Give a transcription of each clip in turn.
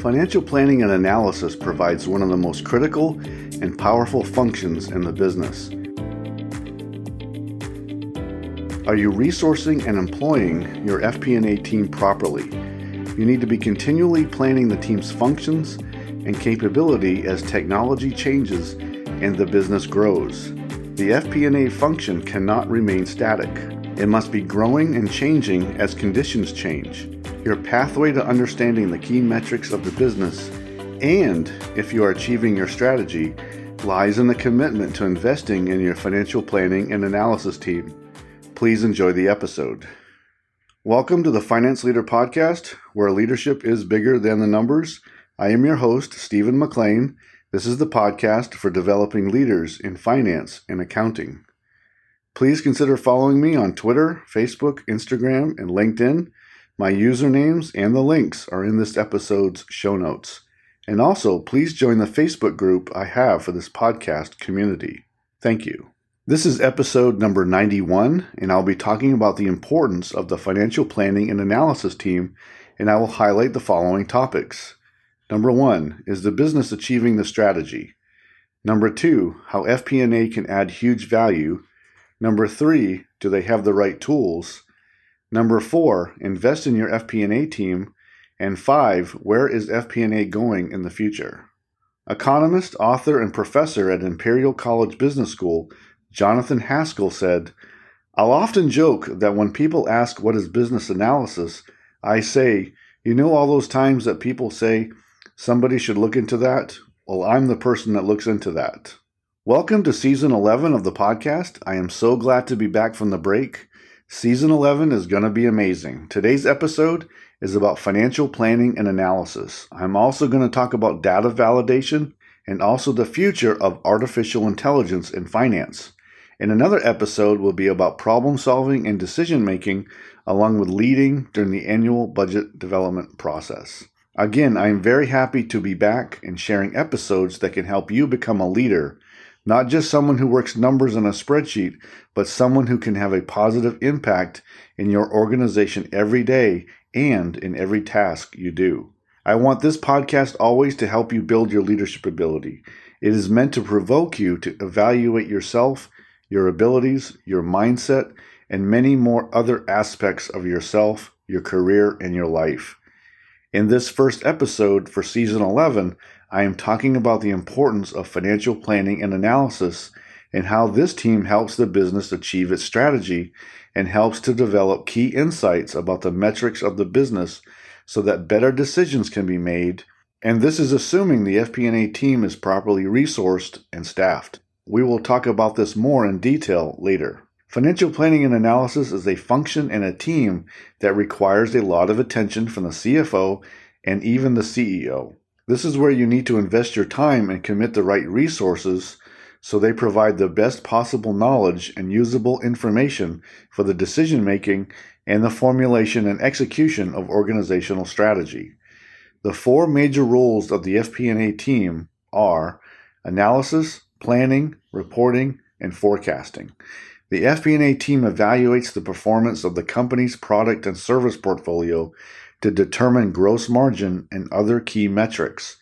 Financial planning and analysis provides one of the most critical and powerful functions in the business. Are you resourcing and employing your FP&A team properly? You need to be continually planning the team's functions and capability as technology changes and the business grows. The FP&A function cannot remain static. It must be growing and changing as conditions change. Your pathway to understanding the key metrics of the business and if you are achieving your strategy lies in the commitment to investing in your financial planning and analysis team. Please enjoy the episode. Welcome to the Finance Leader Podcast, where leadership is bigger than the numbers. I am your host, Stephen McLain. This is the podcast for developing leaders in finance and accounting. Please consider following me on Twitter, Facebook, Instagram, and LinkedIn. My usernames and the links are in this episode's show notes. And also, please join the Facebook group I have for this podcast community. Thank you. This is episode number 91, and I'll be talking about the importance of the financial planning and analysis team, and I will highlight the following topics. Number one, is the business achieving the strategy? Number two, how FP&A can add huge value Number three, do they have the right tools? Number four, invest in your FP&A team. And five, where is FP&A going in the future? Economist, author, and professor at Imperial College Business School, Jonathan Haskell said, I'll often joke that when people ask what is business analysis, I say, you know all those times that people say somebody should look into that? Well, I'm the person that looks into that. Welcome to season 11 of the podcast. I am so glad to be back from the break. Season 11 is going to be amazing. Today's episode is about financial planning and analysis. I'm also going to talk about data validation and also the future of artificial intelligence in finance. And another episode will be about problem solving and decision making, along with leading during the annual budget development process. Again, I am very happy to be back and sharing episodes that can help you become a leader not just someone who works numbers on a spreadsheet, but someone who can have a positive impact in your organization every day and in every task you do. I want this podcast always to help you build your leadership ability. It is meant to provoke you to evaluate yourself, your abilities, your mindset, and many more other aspects of yourself, your career, and your life. In this first episode for season 11, I am talking about the importance of financial planning and analysis and how this team helps the business achieve its strategy and helps to develop key insights about the metrics of the business so that better decisions can be made. And this is assuming the FP&A team is properly resourced and staffed. We will talk about this more in detail later. Financial planning and analysis is a function and a team that requires a lot of attention from the CFO and even the CEO. This is where you need to invest your time and commit the right resources so they provide the best possible knowledge and usable information for the decision making and the formulation and execution of organizational strategy. The four major roles of the FP&A team are analysis, planning, reporting, and forecasting. The FP&A team evaluates the performance of the company's product and service portfolio to determine gross margin and other key metrics.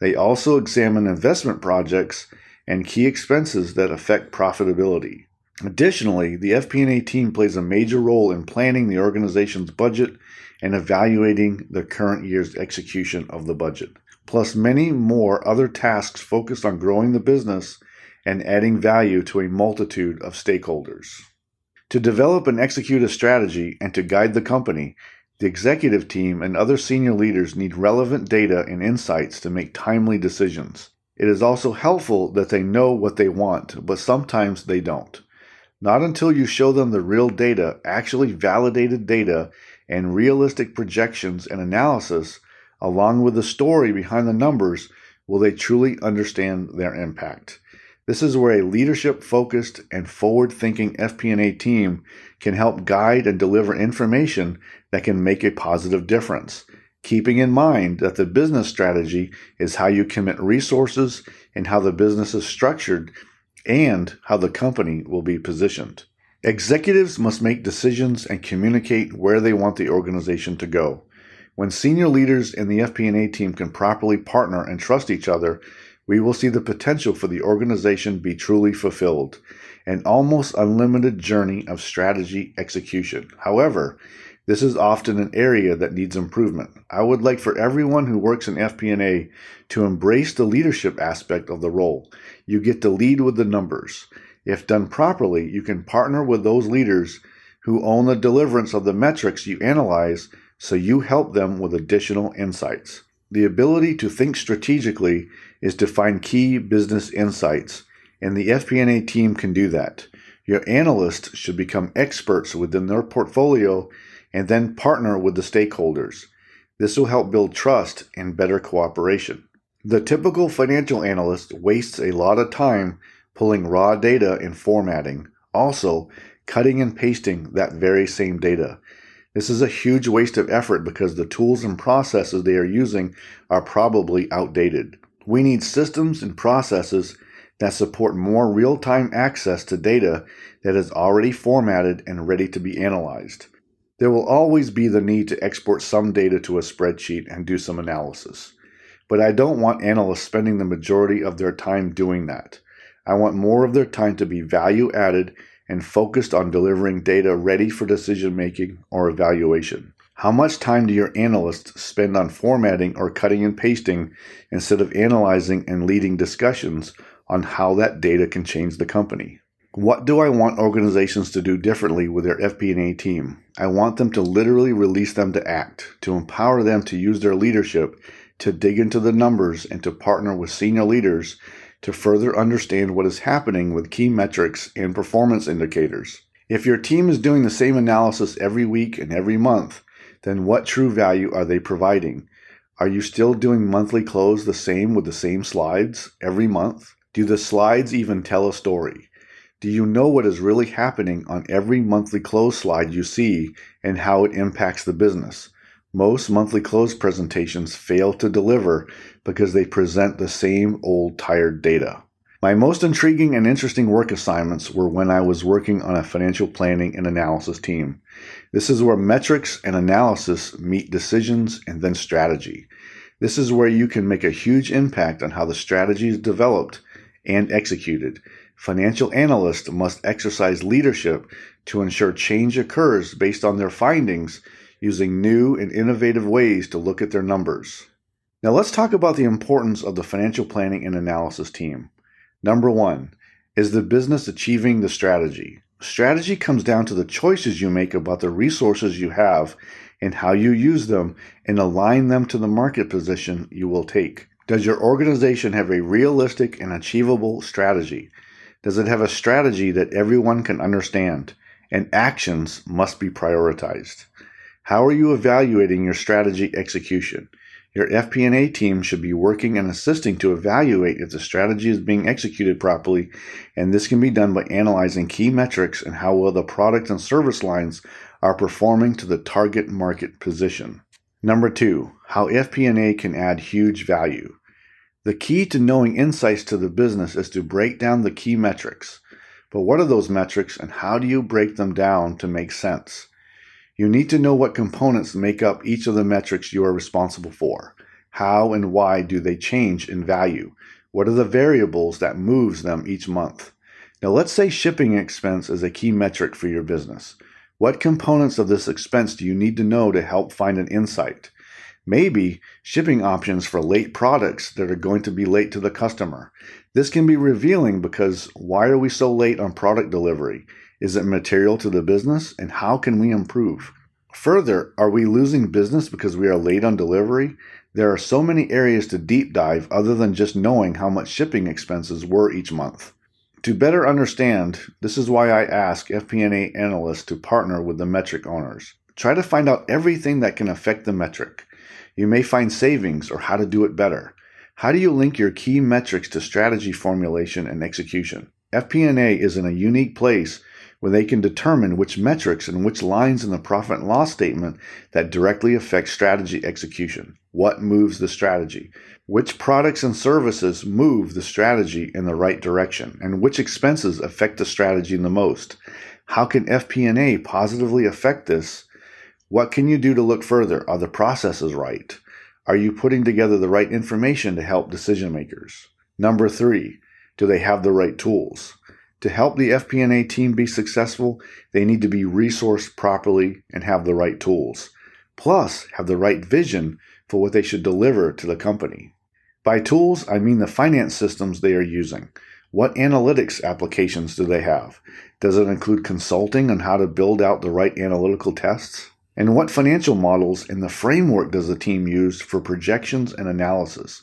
They also examine investment projects and key expenses that affect profitability. Additionally, the FP&A team plays a major role in planning the organization's budget and evaluating the current year's execution of the budget, plus many more other tasks focused on growing the business and adding value to a multitude of stakeholders. To develop and execute a strategy and to guide the company, the executive team and other senior leaders need relevant data and insights to make timely decisions. It is also helpful that they know what they want, but sometimes they don't. Not until you show them the real data, actually validated data, and realistic projections and analysis, along with the story behind the numbers, will they truly understand their impact. This is where a leadership focused and forward thinking FP&A team can help guide and deliver information that can make a positive difference, keeping in mind that the business strategy is how you commit resources and how the business is structured and how the company will be positioned. Executives must make decisions and communicate where they want the organization to go. When senior leaders in the FP&A team can properly partner and trust each other, we will see the potential for the organization be truly fulfilled, an almost unlimited journey of strategy execution. However, this is often an area that needs improvement. I would like for everyone who works in FP&A to embrace the leadership aspect of the role. You get to lead with the numbers. If done properly, you can partner with those leaders who own the deliverance of the metrics you analyze so you help them with additional insights. The ability to think strategically is to find key business insights, and the FP&A team can do that. Your analysts should become experts within their portfolio and then partner with the stakeholders. This will help build trust and better cooperation. The typical financial analyst wastes a lot of time pulling raw data and formatting, also cutting and pasting that very same data. This is a huge waste of effort because the tools and processes they are using are probably outdated. We need systems and processes that support more real time access to data that is already formatted and ready to be analyzed. There will always be the need to export some data to a spreadsheet and do some analysis. But I don't want analysts spending the majority of their time doing that. I want more of their time to be value added and focused on delivering data ready for decision making or evaluation. How much time do your analysts spend on formatting or cutting and pasting instead of analyzing and leading discussions on how that data can change the company? What do I want organizations to do differently with their FP&A team? I want them to literally release them to act, to empower them to use their leadership, to dig into the numbers and to partner with senior leaders to further understand what is happening with key metrics and performance indicators. If your team is doing the same analysis every week and every month, then what true value are they providing? Are you still doing monthly close the same with the same slides every month? Do the slides even tell a story? Do you know what is really happening on every monthly close slide you see and how it impacts the business? Most monthly close presentations fail to deliver because they present the same old tired data. My most intriguing and interesting work assignments were when I was working on a financial planning and analysis team. This is where metrics and analysis meet decisions and then strategy. This is where you can make a huge impact on how the strategy is developed and executed Financial analysts must exercise leadership to ensure change occurs based on their findings using new and innovative ways to look at their numbers. Now let's talk about the importance of the financial planning and analysis team. Number one, is the business achieving the strategy? Strategy comes down to the choices you make about the resources you have and how you use them and align them to the market position you will take. Does your organization have a realistic and achievable strategy? Does it have a strategy that everyone can understand? And actions must be prioritized. How are you evaluating your strategy execution? Your FP&A team should be working and assisting to evaluate if the strategy is being executed properly, and this can be done by analyzing key metrics and how well the product and service lines are performing to the target market position. Number 2, how FP&A can add huge value. The key to knowing insights to the business is to break down the key metrics. But what are those metrics and how do you break them down to make sense? You need to know what components make up each of the metrics you are responsible for. How and why do they change in value? What are the variables that moves them each month? Now let's say shipping expense is a key metric for your business. What components of this expense do you need to know to help find an insight? Maybe shipping options for late products that are going to be late to the customer. This can be revealing because why are we so late on product delivery? Is it material to the business? And how can we improve? Further, are we losing business because we are late on delivery? There are so many areas to deep dive other than just knowing how much shipping expenses were each month. To better understand, this is why I ask FP&A analysts to partner with the metric owners. Try to find out everything that can affect the metric. You may find savings or how to do it better. How do you link your key metrics to strategy formulation and execution? FP&A is in a unique place where they can determine which metrics and which lines in the profit and loss statement that directly affect strategy execution. What moves the strategy? Which products and services move the strategy in the right direction? And which expenses affect the strategy the most? How can FP&A positively affect this What can you do to look further? Are the processes right? Are you putting together the right information to help decision makers? Number three, do they have the right tools? To help the FP&A team be successful, they need to be resourced properly and have the right tools, plus have the right vision for what they should deliver to the company. By tools, I mean the finance systems they are using. What analytics applications do they have? Does it include consulting on how to build out the right analytical tests? And what financial models and the framework does the team use for projections and analysis?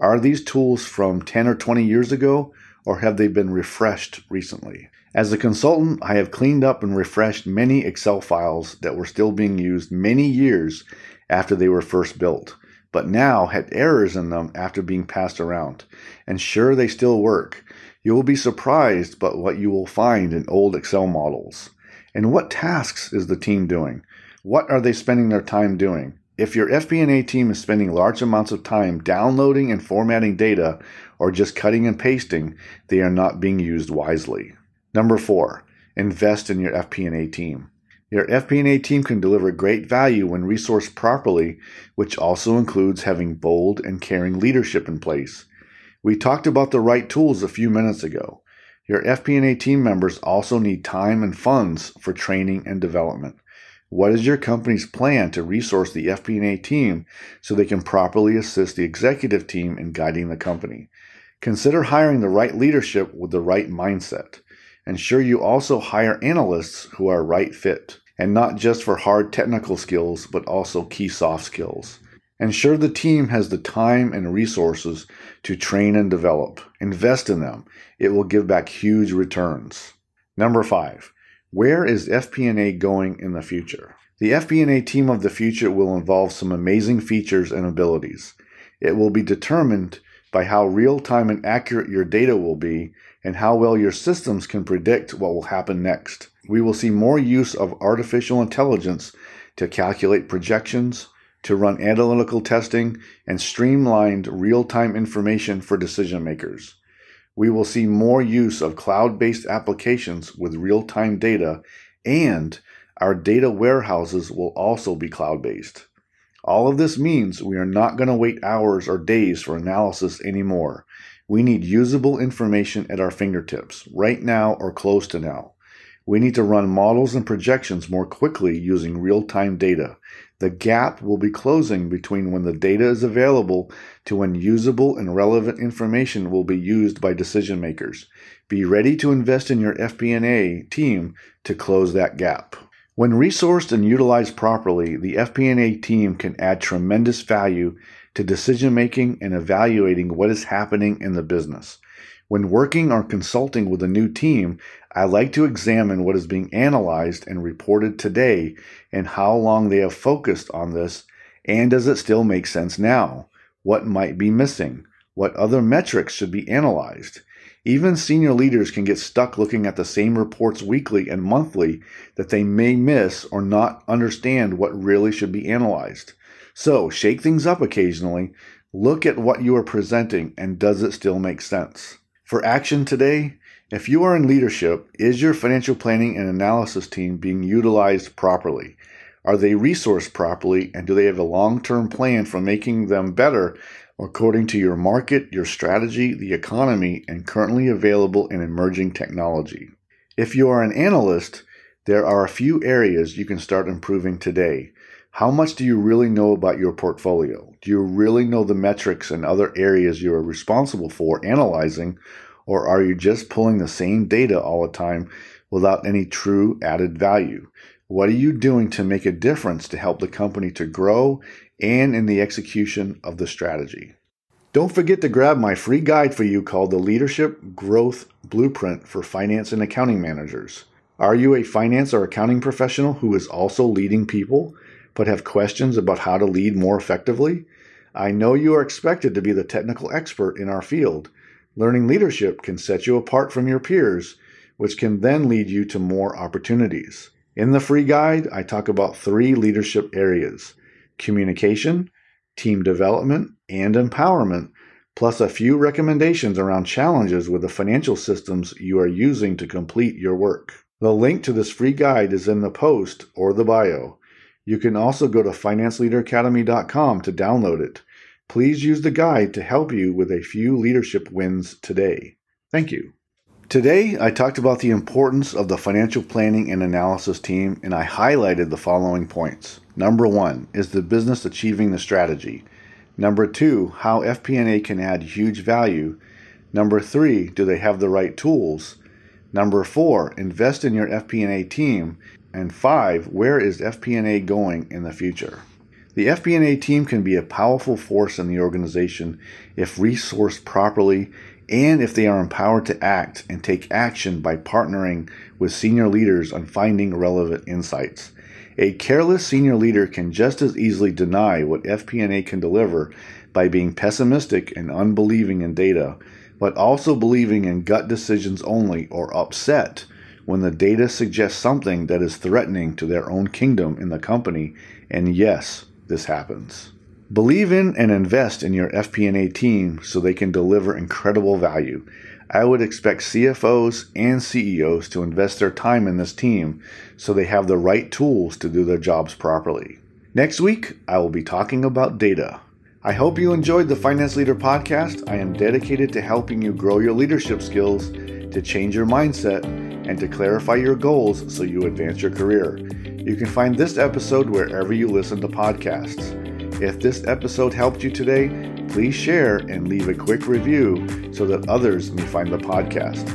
Are these tools from 10 or 20 years ago, or have they been refreshed recently? As a consultant, I have cleaned up and refreshed many Excel files that were still being used many years after they were first built but now had errors in them after being passed around. And sure, they still work. You will be surprised by what you will find in old Excel models. And what tasks is the team doing? What are they spending their time doing? If your FP&A team is spending large amounts of time downloading and formatting data or just cutting and pasting, they are not being used wisely. Number 4, invest in your FP&A team. Your FP&A team can deliver great value when resourced properly, which also includes having bold and caring leadership in place. We talked about the right tools a few minutes ago. Your FP&A team members also need time and funds for training and development. What is your company's plan to resource the FP&A team so they can properly assist the executive team in guiding the company? Consider hiring the right leadership with the right mindset. Ensure you also hire analysts who are right fit and not just for hard technical skills, but also key soft skills. Ensure the team has the time and resources to train and develop. Invest in them. It will give back huge returns. Number five, where is FP&A going in the future? The FP&A team of the future will involve some amazing features and abilities. It will be determined by how real time and accurate your data will be and how well your systems can predict what will happen next. We will see more use of artificial intelligence to calculate projections, to run analytical testing, and streamlined real time information for decision makers. We will see more use of cloud based applications with real time data, and our data warehouses will also be cloud based. All of this means we are not going to wait hours or days for analysis anymore. We need usable information at our fingertips, right now or close to now. We need to run models and projections more quickly using real time data. The gap will be closing between when the data is available to when usable and relevant information will be used by decision makers. Be ready to invest in your FP&A team to close that gap. When resourced and utilized properly, the FP&A team can add tremendous value to decision making and evaluating what is happening in the business. When working or consulting with a new team, I like to examine what is being analyzed and reported today and how long they have focused on this, and does it still make sense now? What might be missing? What other metrics should be analyzed? Even senior leaders can get stuck looking at the same reports weekly and monthly that they may miss or not understand what really should be analyzed. So, shake things up occasionally, look at what you are presenting, and does it still make sense? For action today, if you are in leadership, is your financial planning and analysis team being utilized properly? Are they resourced properly and do they have a long term plan for making them better according to your market, your strategy, the economy, and currently available and emerging technology? If you are an analyst, there are a few areas you can start improving today. How much do you really know about your portfolio? Do you really know the metrics and other areas you are responsible for analyzing, or are you just pulling the same data all the time without any true added value? What are you doing to make a difference to help the company to grow and in the execution of the strategy? Don't forget to grab my free guide for you called the Leadership Growth Blueprint for Finance and Accounting Managers. Are you a finance or accounting professional who is also leading people? but have questions about how to lead more effectively? I know you are expected to be the technical expert in our field. Learning leadership can set you apart from your peers, which can then lead you to more opportunities. In the free guide, I talk about three leadership areas communication, team development, and empowerment, plus a few recommendations around challenges with the financial systems you are using to complete your work. The link to this free guide is in the post or the bio. You can also go to financeleaderacademy.com to download it. Please use the guide to help you with a few leadership wins today. Thank you. Today, I talked about the importance of the financial planning and analysis team, and I highlighted the following points. Number one, is the business achieving the strategy? Number two, how FP&A can add huge value. Number three, do they have the right tools? Number four, invest in your FP&A team. And five, where is FP&A going in the future? The FP&A team can be a powerful force in the organization if resourced properly and if they are empowered to act and take action by partnering with senior leaders on finding relevant insights. A careless senior leader can just as easily deny what FP&A can deliver by being pessimistic and unbelieving in data, but also believing in gut decisions only or upset when the data suggests something that is threatening to their own kingdom in the company. And yes, this happens. Believe in and invest in your FP&A team so they can deliver incredible value. I would expect CFOs and CEOs to invest their time in this team so they have the right tools to do their jobs properly. Next week, I will be talking about data. I hope you enjoyed the Finance Leader podcast. I am dedicated to helping you grow your leadership skills, to change your mindset, and to clarify your goals so you advance your career. You can find this episode wherever you listen to podcasts. If this episode helped you today, please share and leave a quick review so that others may find the podcast.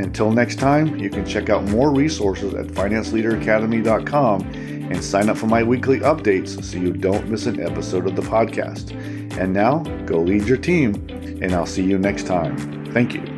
Until next time, you can check out more resources at financeleaderacademy.com and sign up for my weekly updates so you don't miss an episode of the podcast. And now, go lead your team, and I'll see you next time. Thank you.